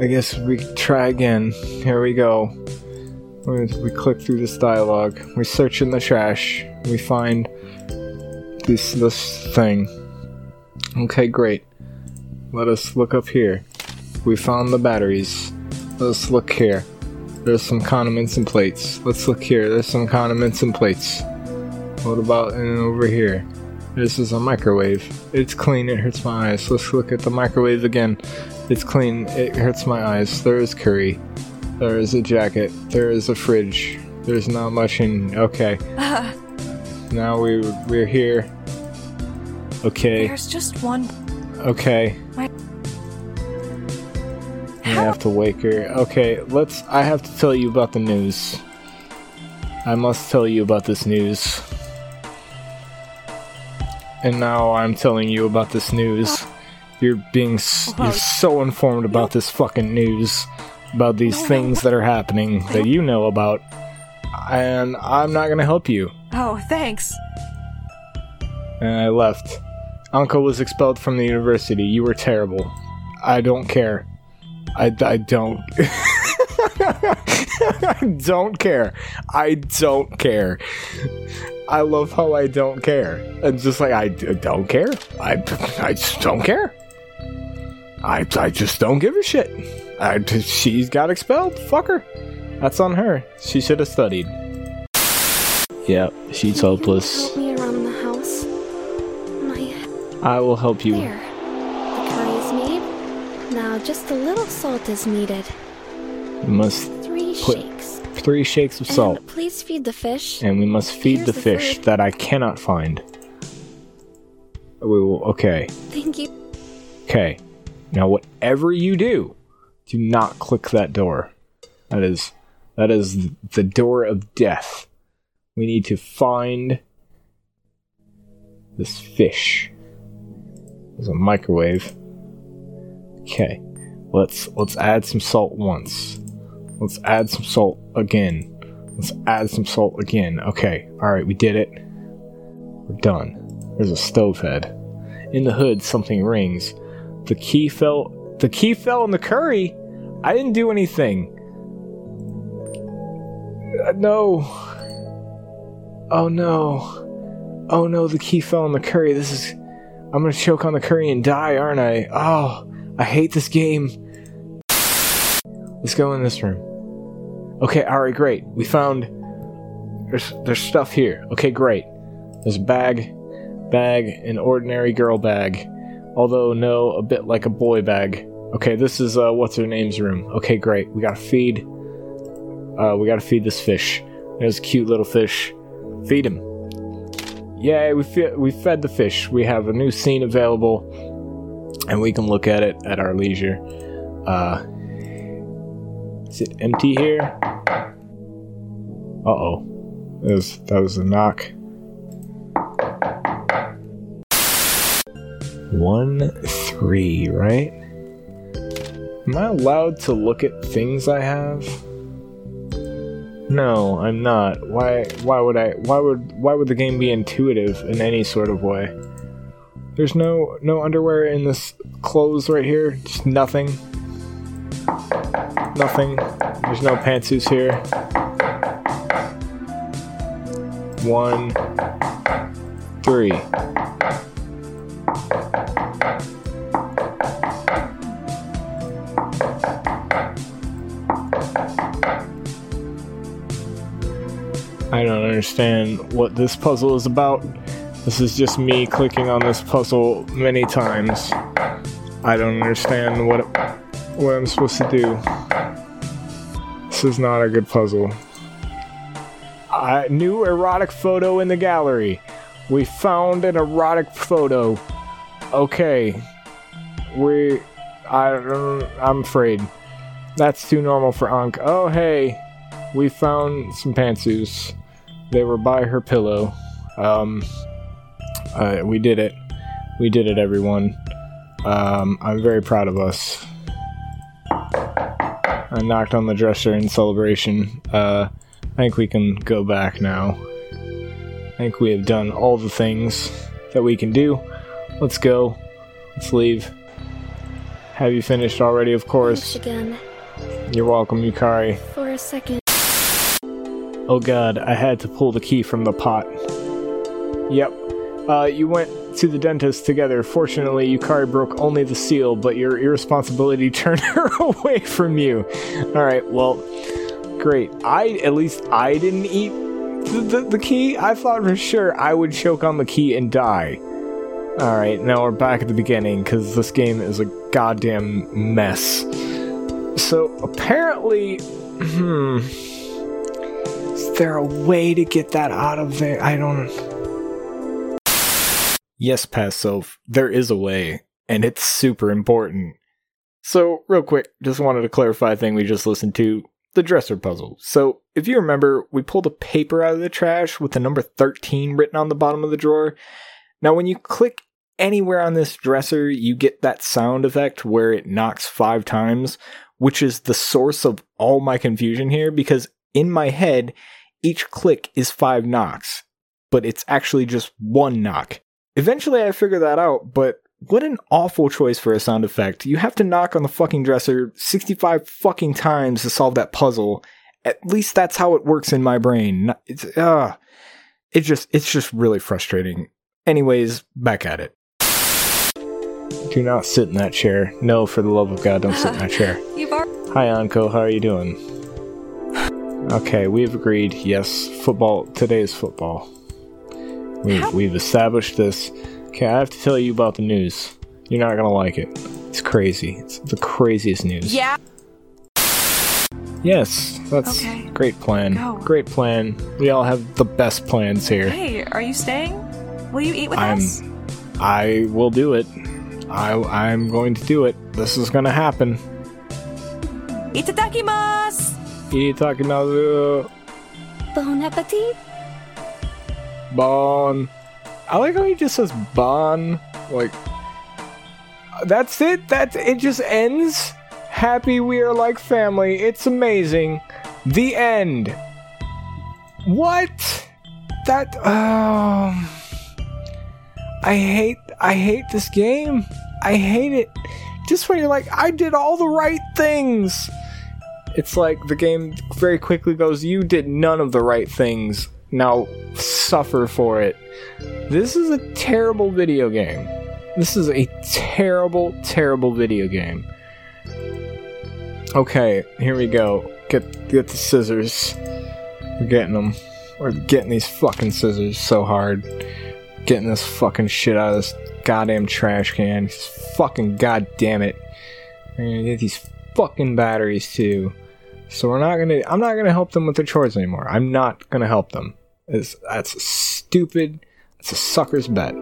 I guess we try again. Here we go. We, we click through this dialogue. We search in the trash. We find this this thing. Okay, great. Let us look up here. We found the batteries. Let's look here. There's some condiments and plates. Let's look here. There's some condiments and plates. What about and over here? This is a microwave. It's clean. It hurts my eyes. Let's look at the microwave again. It's clean. It hurts my eyes. There is curry. There is a jacket. There is a fridge. There's not much in. Okay. now we we're here. Okay. There's just one Okay. My- I have to wake her. Okay, let's. I have to tell you about the news. I must tell you about this news. And now I'm telling you about this news. You're being. S- you're so informed about this fucking news. About these things that are happening that you know about. And I'm not gonna help you. Oh, thanks. And I left. Anko was expelled from the university. You were terrible. I don't care. I, I don't. I don't care. I don't care. I love how I don't care. And just like, I don't care. I, I just don't care. I, I just don't give a shit. I, she got expelled. Fuck her. That's on her. She should have studied. Yep, she's hopeless. I will help you. there. The curry is made. Now just a little salt is needed. We must Three Put- shakes. three shakes of salt. And please feed the fish. and we must feed Here's the the fish that I cannot find. We will. Okay. Thank you. Okay. Now, whatever you do, do not click that door. That is that is the door of death. We need to find this fish. There's a microwave. Okay. Let's let's add some salt once. Let's add some salt again. Let's add some salt again. Okay. All right, we did it. We're done. There's a stove head. In the hood, something rings. The key fell. The key fell in the curry. I didn't do anything. Uh, no. Oh no. Oh no, the key fell in the curry. This is. I'm gonna choke on the curry and die, aren't I? Oh, I hate this game. Let's go in this room. Okay, alright, great. We found. There's, there's stuff here. Okay, great. There's a bag. Bag, an ordinary girl bag. Although, no, a bit like a boy bag. Okay, this is, uh, what's her name's room. Okay, great. We gotta feed. Uh, we gotta feed this fish. There's a cute little fish. Feed him. Yay, we, fe- we fed the fish. We have a new scene available, and we can look at it at our leisure. Uh, is it empty here? Uh oh. That was, that was a knock. One, three, right? Am I allowed to look at things I have? No, I'm not. Why why would I why would why would the game be intuitive in any sort of way? There's no no underwear in this clothes right here. Just nothing. Nothing. There's no pantsus here. One three. I don't understand what this puzzle is about. This is just me clicking on this puzzle many times. I don't understand what what I'm supposed to do. This is not a good puzzle. A new erotic photo in the gallery. We found an erotic photo. Okay. We I don't I'm afraid. That's too normal for Anko. Oh hey. We found some pantsus. They were by her pillow. Um, uh, we did it. We did it, everyone. Um, I'm very proud of us. I knocked on the dresser in celebration. Uh, I think we can go back now. I think we have done all the things that we can do. Let's go. Let's leave. Have you finished already? Of course. Thanks again. You're welcome, Yukari. For a second. Oh god, I had to pull the key from the pot. Yep. Uh, you went to the dentist together. Fortunately, Yukari broke only the seal, but your irresponsibility turned her away from you. Alright, well, great. I, at least I didn't eat the, the, the key. I thought for sure I would choke on the key and die. Alright, now we're back at the beginning, because this game is a goddamn mess. So, apparently, hmm. There a way to get that out of there? I don't. Yes, self, there is a way, and it's super important. So, real quick, just wanted to clarify a thing we just listened to the dresser puzzle. So, if you remember, we pulled a paper out of the trash with the number 13 written on the bottom of the drawer. Now, when you click anywhere on this dresser, you get that sound effect where it knocks five times, which is the source of all my confusion here because in my head, each click is five knocks, but it's actually just one knock. Eventually, I figured that out, but what an awful choice for a sound effect. You have to knock on the fucking dresser 65 fucking times to solve that puzzle. At least that's how it works in my brain. It's, uh, it just, it's just really frustrating. Anyways, back at it. Do not sit in that chair. No, for the love of God, don't sit in that chair. Hi, Anko. How are you doing? Okay, we've agreed. Yes, football. Today is football. We've, we've established this. Okay, I have to tell you about the news. You're not gonna like it. It's crazy. It's the craziest news. Yeah. Yes, that's Okay. great plan. Go. Great plan. We all have the best plans here. Hey, are you staying? Will you eat with I'm- us? I will do it. I I'm going to do it. This is gonna happen. Itadakimasu! Itadakimasu. Bon appetit. Bon. I like how he just says bon. Like, that's it. That's it. Just ends. Happy we are like family. It's amazing. The end. What? That. Um. I hate. I hate this game. I hate it. Just when you're like, I did all the right things. It's like the game very quickly goes, You did none of the right things. Now suffer for it. This is a terrible video game. This is a terrible, terrible video game. Okay, here we go. Get get the scissors. We're getting them. We're getting these fucking scissors so hard. Getting this fucking shit out of this goddamn trash can. Fucking goddamn it. We're gonna get these fucking batteries too. So we're not gonna. I'm not gonna help them with their chores anymore. I'm not gonna help them. It's, that's stupid. It's a sucker's bet.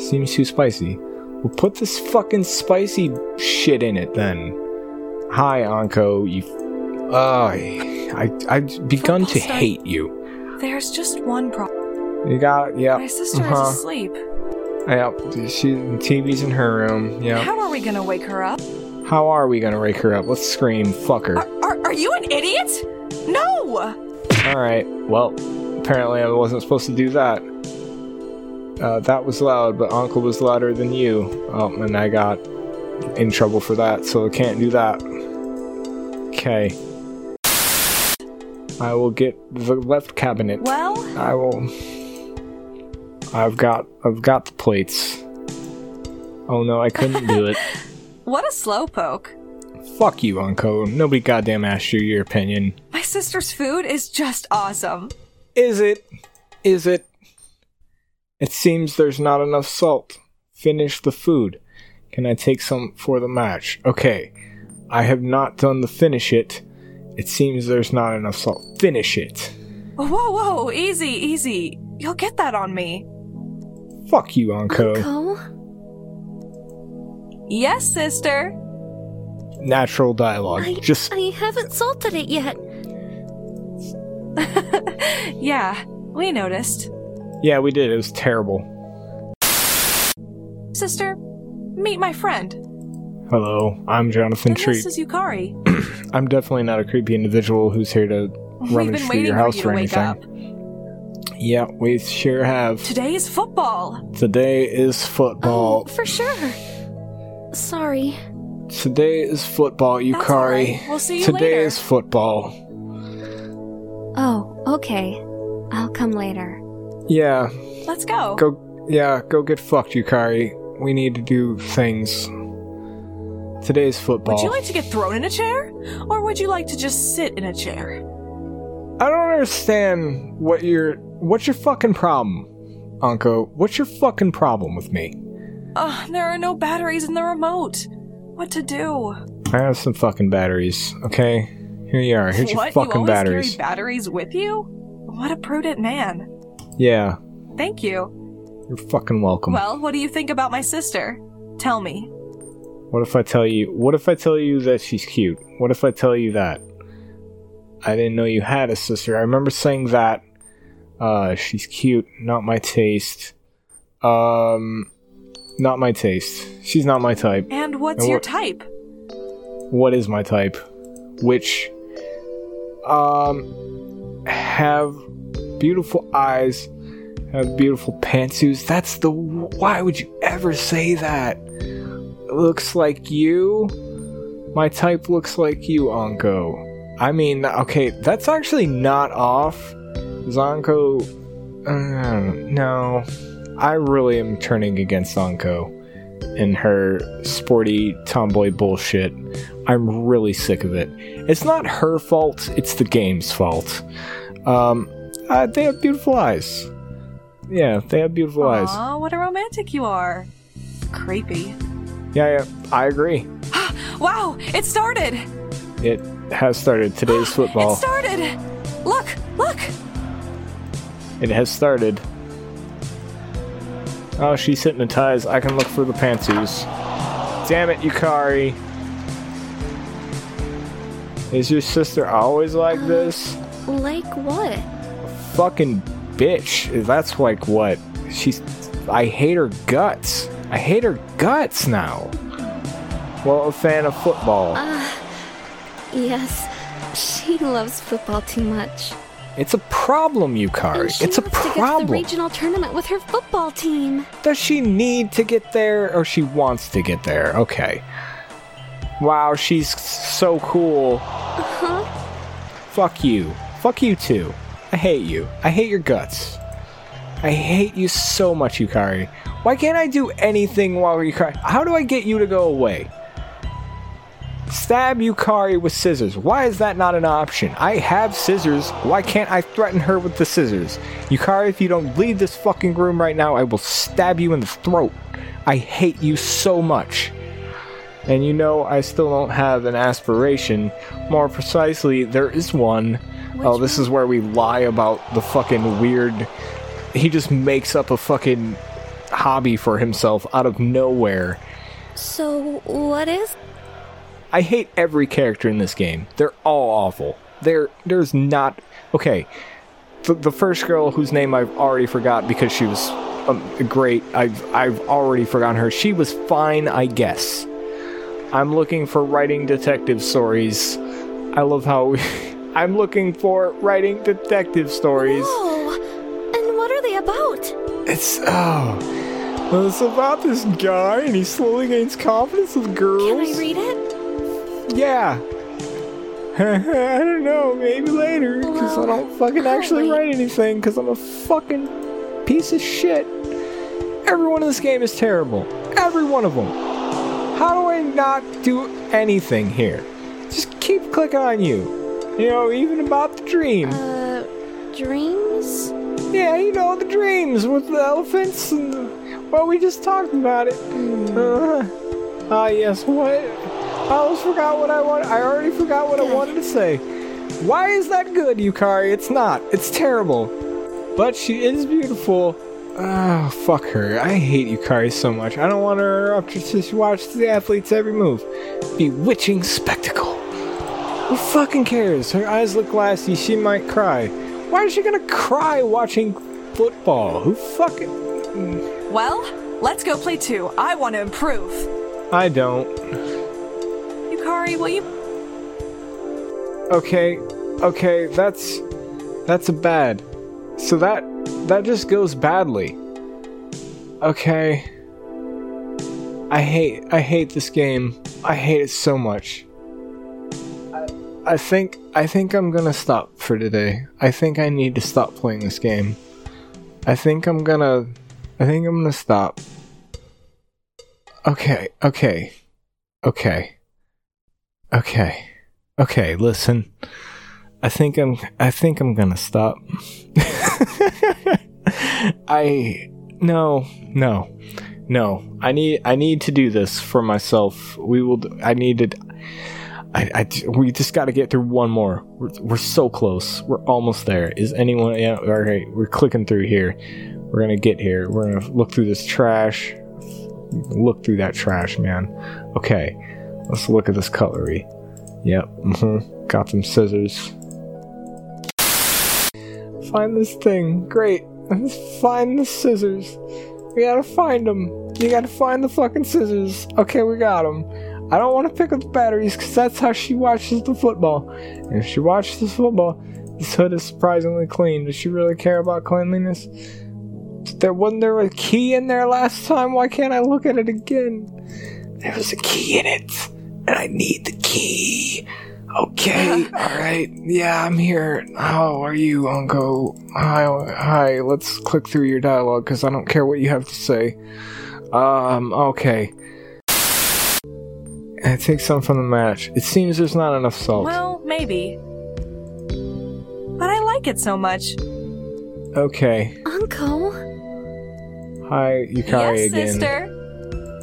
Seems too spicy. We'll put this fucking spicy shit in it then. Hi, Anko. You. Oh, I I've begun to hate you. There's just one problem. You got yeah. My sister uh-huh. is asleep. Yep. She TV's in her room. Yeah. How are we gonna wake her up? How are we gonna wake her up? Let's scream. Fuck her. Are, are, are you an idiot? No! All right. Well, apparently I wasn't supposed to do that. Uh, that was loud, but Anko was louder than you. Oh, and I got in trouble for that, so I can't do that. Okay. I will get the left cabinet. Well, I will. I've got. I've got the plates. Oh no, I couldn't do it. what a slowpoke. Fuck you, Anko. Nobody goddamn asked you your opinion. My sister's food is just awesome. Is it? Is it? It seems there's not enough salt. Finish the food. Can I take some for the match? Okay. I have not done the finish it. It seems there's not enough salt. Finish it. Whoa, whoa, easy, easy. You'll get that on me. Fuck you, Anko. Uncle? Yes, sister. Natural dialogue. I, Just I haven't salted it yet. yeah, we noticed. yeah, we did. It was terrible. Sister, meet my friend. Hello, I'm Jonathan And Treep. this is Yukari. I'm definitely not a creepy individual who's here to We've rummage been through your for house you for to wake anything. up. Yeah, we sure have. Today is football. Today is football. Oh, for sure. Sorry. Today is football, Yukari. alright. We'll see you Today later. is football. Oh, okay. I'll come later. Yeah, Let's go. go. Yeah, go get fucked, Yukari. We need to do things. Today's football. Would you like to get thrown in a chair? Or would you like to just sit in a chair? I don't understand what your what's your fucking problem, Anko. What's your fucking problem with me? Ugh, there are no batteries in the remote. What to do? I have some fucking batteries. Okay, here you are. Here's what? your fucking you always batteries. carry batteries with you? What a prudent man. yeah, Thank you. you're fucking welcome. Well, what do you think about my sister? Tell me. What if I tell you? What if I tell you that she's cute? What if I tell you that? I didn't know you had a sister. I remember saying that. Uh, she's cute, not my taste. Um, not my taste. She's not my type. And what's And your type? What is my type? Which, um, have beautiful eyes, have beautiful pantsus. That's the. Why would you ever say that? Looks like you. My type looks like you, Anko. I mean, okay, that's actually not off. Zonko. Uh, no. I really am turning against Zonko and her sporty tomboy bullshit. I'm really sick of it. It's not her fault, it's the game's fault. Um, uh, they have beautiful eyes. Yeah, they have beautiful eyes. Aw, what a romantic you are. Creepy. Yeah, yeah, I agree. Wow, it started! It has started. Today's football. It started! Look, look! It has started. Oh, she's hypnotized. I can look for the pantsus. Damn it, Yukari. Is your sister always like this? Like what? Fucking bitch. That's like what? She's. I hate her guts. I hate her guts now. Well, a fan of football. Ah, yes, she loves football too much. It's a problem, Yukari. It's a wants to to the problem. regional tournament with her football team. Does she need to get there or she wants to get there? Okay. Wow, she's so cool. Huh? Fuck you. Fuck you too. I hate you. I hate your guts. I hate you so much, Yukari. Why can't I do anything while Yukari? How do I get you to go away? Stab Yukari with scissors. Why is that not an option? I have scissors. Why can't I threaten her with the scissors? Yukari, if you don't leave this fucking room right now, I will stab you in the throat. I hate you so much. And you know, I still don't have an aspiration. More precisely, there is one. oh, this is where we lie about the fucking weird. He just makes up a fucking hobby for himself out of nowhere. So, what is? I hate every character in this game. They're all awful. There, there's not okay. The, the first girl whose name I've already forgot because she was um, great. I've I've already forgotten her. She was fine, I guess. I'm looking for writing detective stories. I love how we, I'm looking for writing detective stories. Oh, and what are they about? It's oh, well, it's about this guy and he slowly gains confidence with girls. Can I read it? Yeah. I don't know. Maybe later, because I don't fucking actually write anything, because I'm a fucking piece of shit. Everyone in this game is terrible. Every one of them. How do I not do anything here? Just keep clicking on you. You know, even about the dream. Uh, dreams? Yeah, you know, the dreams with the elephants and. Well, we just talked about it. Uh, ah, yes, what? I almost forgot what I want. I already forgot what I wanted to say. Why is that good, Yukari? It's not. It's terrible. But she is beautiful. Oh, fuck her. I hate Yukari so much. I don't want to interrupt her so she watches the athlete's every move. Bewitching spectacle. Who fucking cares? Her eyes look glassy. She might cry. Why is she gonna cry watching football? Who fucking. Mm. Well, let's go play two. I want to improve. I don't. Yukari, will you? Okay, okay, that's that's a bad. So that that just goes badly. Okay. I hate I hate this game. I hate it so much. I, I think I think I'm gonna stop for today. I think I need to stop playing this game. I think I'm gonna I think I'm gonna stop. Okay, okay. Okay. Okay. Okay, listen. I think I'm I think I'm gonna stop. I no, no. No. I need I need to do this for myself. We will I need to I, I we just got to get through one more. We're, we're so close. We're almost there. Is anyone yeah, all right, we're clicking through here. We're going to get here. We're going to look through this trash. Look through that trash, man. Okay. Let's look at this cutlery. Yep. hmm Got some scissors. Find this thing. Great. Let's find the scissors. We gotta find them. You gotta find the fucking scissors. Okay, we got them. I don't want to pick up the batteries because that's how she watches the football. And if she watches the football, this hood is surprisingly clean. Does she really care about cleanliness? There wasn't there a key in there last time. Why can't I look at it again? There was a key in it, and I need the key. Okay, all right. Yeah, I'm here. How are you, Anko? Hi, hi. Let's click through your dialogue because I don't care what you have to say. Um, okay. And take some from the match. It seems there's not enough salt. Well, maybe. But I like it so much. okay. Anko? Hi, Yukari yes, again. sister.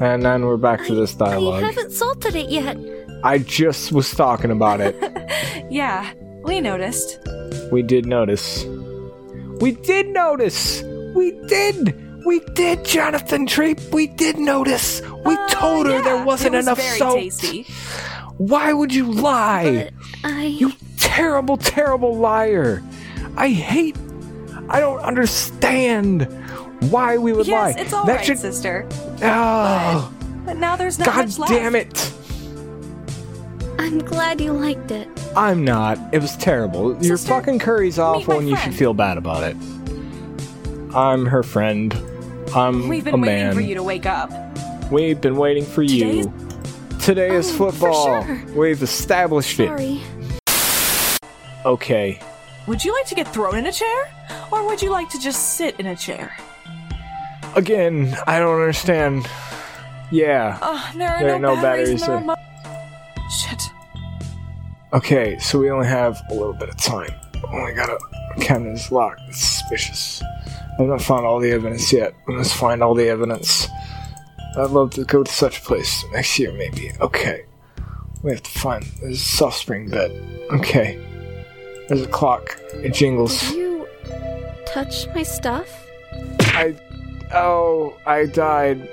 And then we're back to this I dialogue. haven't salted it yet. I just was talking about it. Yeah, we noticed. We did notice. We did notice. We did. We did, Jonathan Treep. We did notice. We Uh, told her yeah, there wasn't was enough soap. tasty. Why would you lie? I. You terrible, terrible liar. I hate. I don't understand why we would Yes, lie. it's all that right, should. sister. Oh, But now there's not God much left. damn it. I'm glad you liked it. I'm not. It was terrible. Your fucking curry's awful my and you should feel bad about it. I'm her friend. I'm We've a been waiting man. for you to wake up. We've been waiting for you. Today is Oh, football. sure. We've established it. Okay. Would you like to get thrown in a chair? Or would you like to just sit in a chair? Again, I don't understand. Yeah. Oh, there are There are no, no batteries, batteries, in the remote. Shit. Okay, so we only have a little bit of time. Only got a cabinet is locked. It's suspicious. I've not found all the evidence yet. We must find all the evidence. I'd love to go to such a place next year, maybe. Okay. We have to find. There's a soft spring bed. Okay. There's a clock. It jingles. Did you touch my stuff? I. Oh, I died.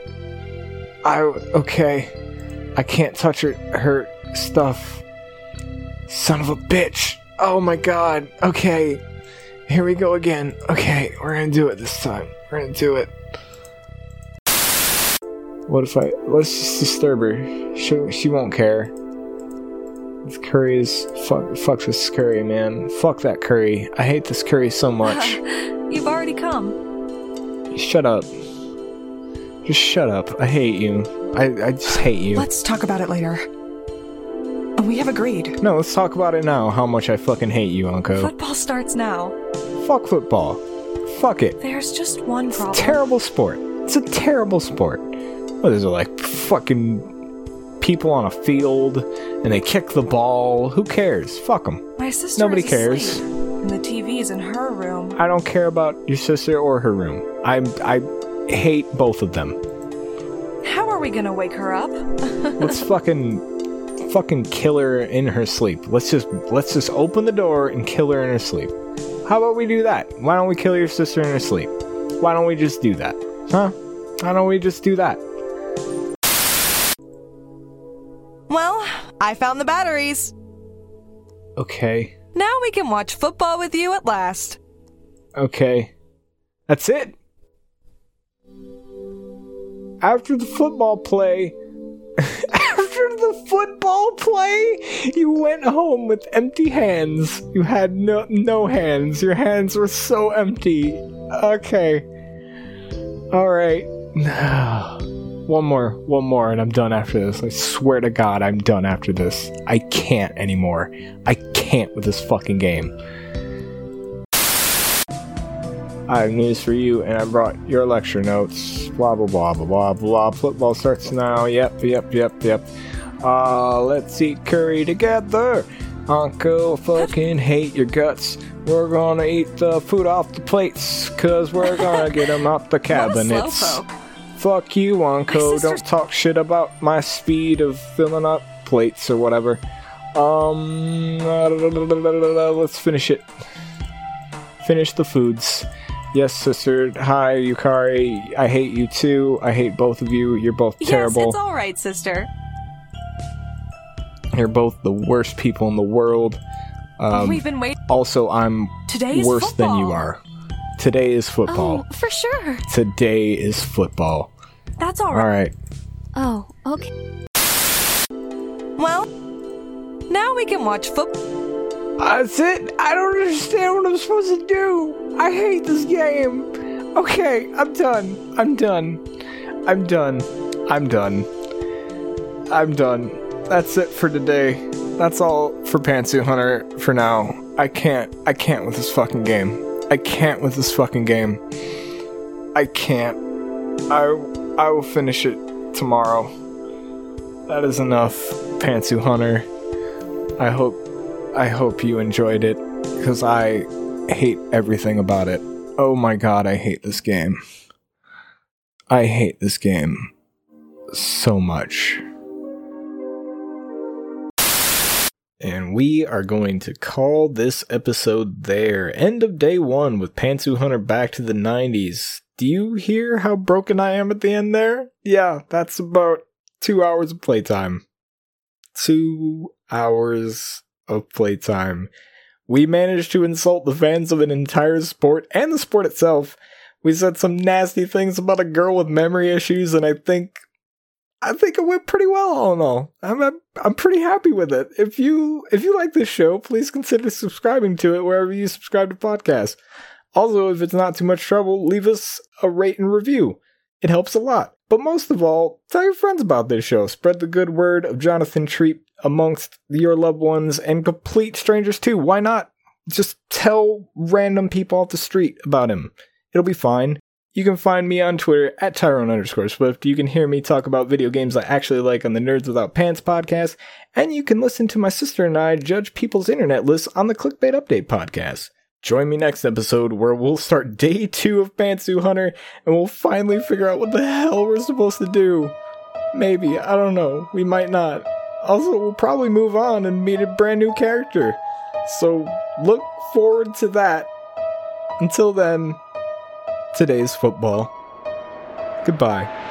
I. Okay. I can't touch her, her stuff. Son of a bitch. Oh my god. Okay. Here we go again. Okay, we're gonna do it this time. We're gonna do it. What if I. Let's just disturb her. She, she won't care. This curry is. Fuck, fuck this curry, man. Fuck that curry. I hate this curry so much. You've already come. Shut up. Just shut up. I hate you. I, I just hate you. Let's talk about it later. We have agreed. No, let's talk about it now. How much I fucking hate you, Anko. Football starts now. Fuck football. Fuck it. There's just one It's a problem. terrible sport. It's a terrible sport. What is it like? Fucking people on a field and they kick the ball. Who cares? Fuck them. My sister Nobody cares. asleep, And the TV's in her room. I don't care about your sister or her room. I I hate both of them. How are we gonna wake her up? Let's fucking fucking kill her in her sleep. Let's just let's just open the door and kill her in her sleep. How about we do that? Why don't we kill your sister in her sleep? Why don't we just do that? Huh? Why don't we just do that? Well, I found the batteries. Okay. Now we can watch football with you at last. Okay. That's it. After the football play, after the football play, you went home with empty hands. You had no no hands. Your hands were so empty. Okay. All right. one more, one more, and I'm done after this. I swear to God, I'm done after this. I can't anymore. I can't with this fucking game. I have news for you, and I brought your lecture notes. Blah blah blah blah blah blah. Football starts now. Yep, yep, yep, yep. Uh, let's eat curry together. Anko fucking hate your guts. We're gonna eat the food off the plates, cause we're gonna get them out the cabinets. Fuck you, Anko. Don't talk shit about my speed of filling up plates or whatever. Um, let's finish it. Finish the foods. Yes, sister. Hi, Yukari. I hate you too. I hate both of you. You're both terrible. Yes, it's all right, sister. You're both the worst people in the world. Um, We've been waiting. also, I'm Today is worse than you are. Today is football. Oh, for sure. Today is football. That's all All right. right. Oh, okay. Well, now we can watch football. That's it. I don't understand what I'm supposed to do. I hate this game. Okay, I'm done. I'm done. I'm done. I'm done. I'm done. That's it for today. That's all for Pantsu Hunter for now. I can't. I can't with this fucking game. I can't with this fucking game. I can't. I I will finish it tomorrow. That is enough, Pantsu Hunter. I hope I hope you enjoyed it because I hate everything about it. Oh my god, I hate this game. I hate this game so much. And we are going to call this episode there. End of day one with Pantsu Hunter back to the 90s. Do you hear how broken I am at the end there? Yeah, that's about two hours of playtime. Two hours of playtime. We managed to insult the fans of an entire sport and the sport itself. We said some nasty things about a girl with memory issues, and I think I think it went pretty well all in all. I'm, I'm pretty happy with it. If you if you like this show, please consider subscribing to it wherever you subscribe to podcasts. Also, if it's not too much trouble, leave us a rate and review. It helps a lot. But most of all, tell your friends about this show. Spread the good word of Jonathan Treep amongst your loved ones and complete strangers too. Why not? Just tell random people off the street about him. It'll be fine. You can find me on Twitter at Tyrone underscore Swift. You can hear me talk about video games I actually like on the Nerds Without Pants podcast. And you can listen to my sister and I judge people's internet lists on the Clickbait Update podcast. Join me next episode where we'll start day two of Pantsu Hunter and we'll finally figure out what the hell we're supposed to do. Maybe, I don't know. We might not. Also, we'll probably move on and meet a brand new character. So look forward to that. Until then, today's football. Goodbye.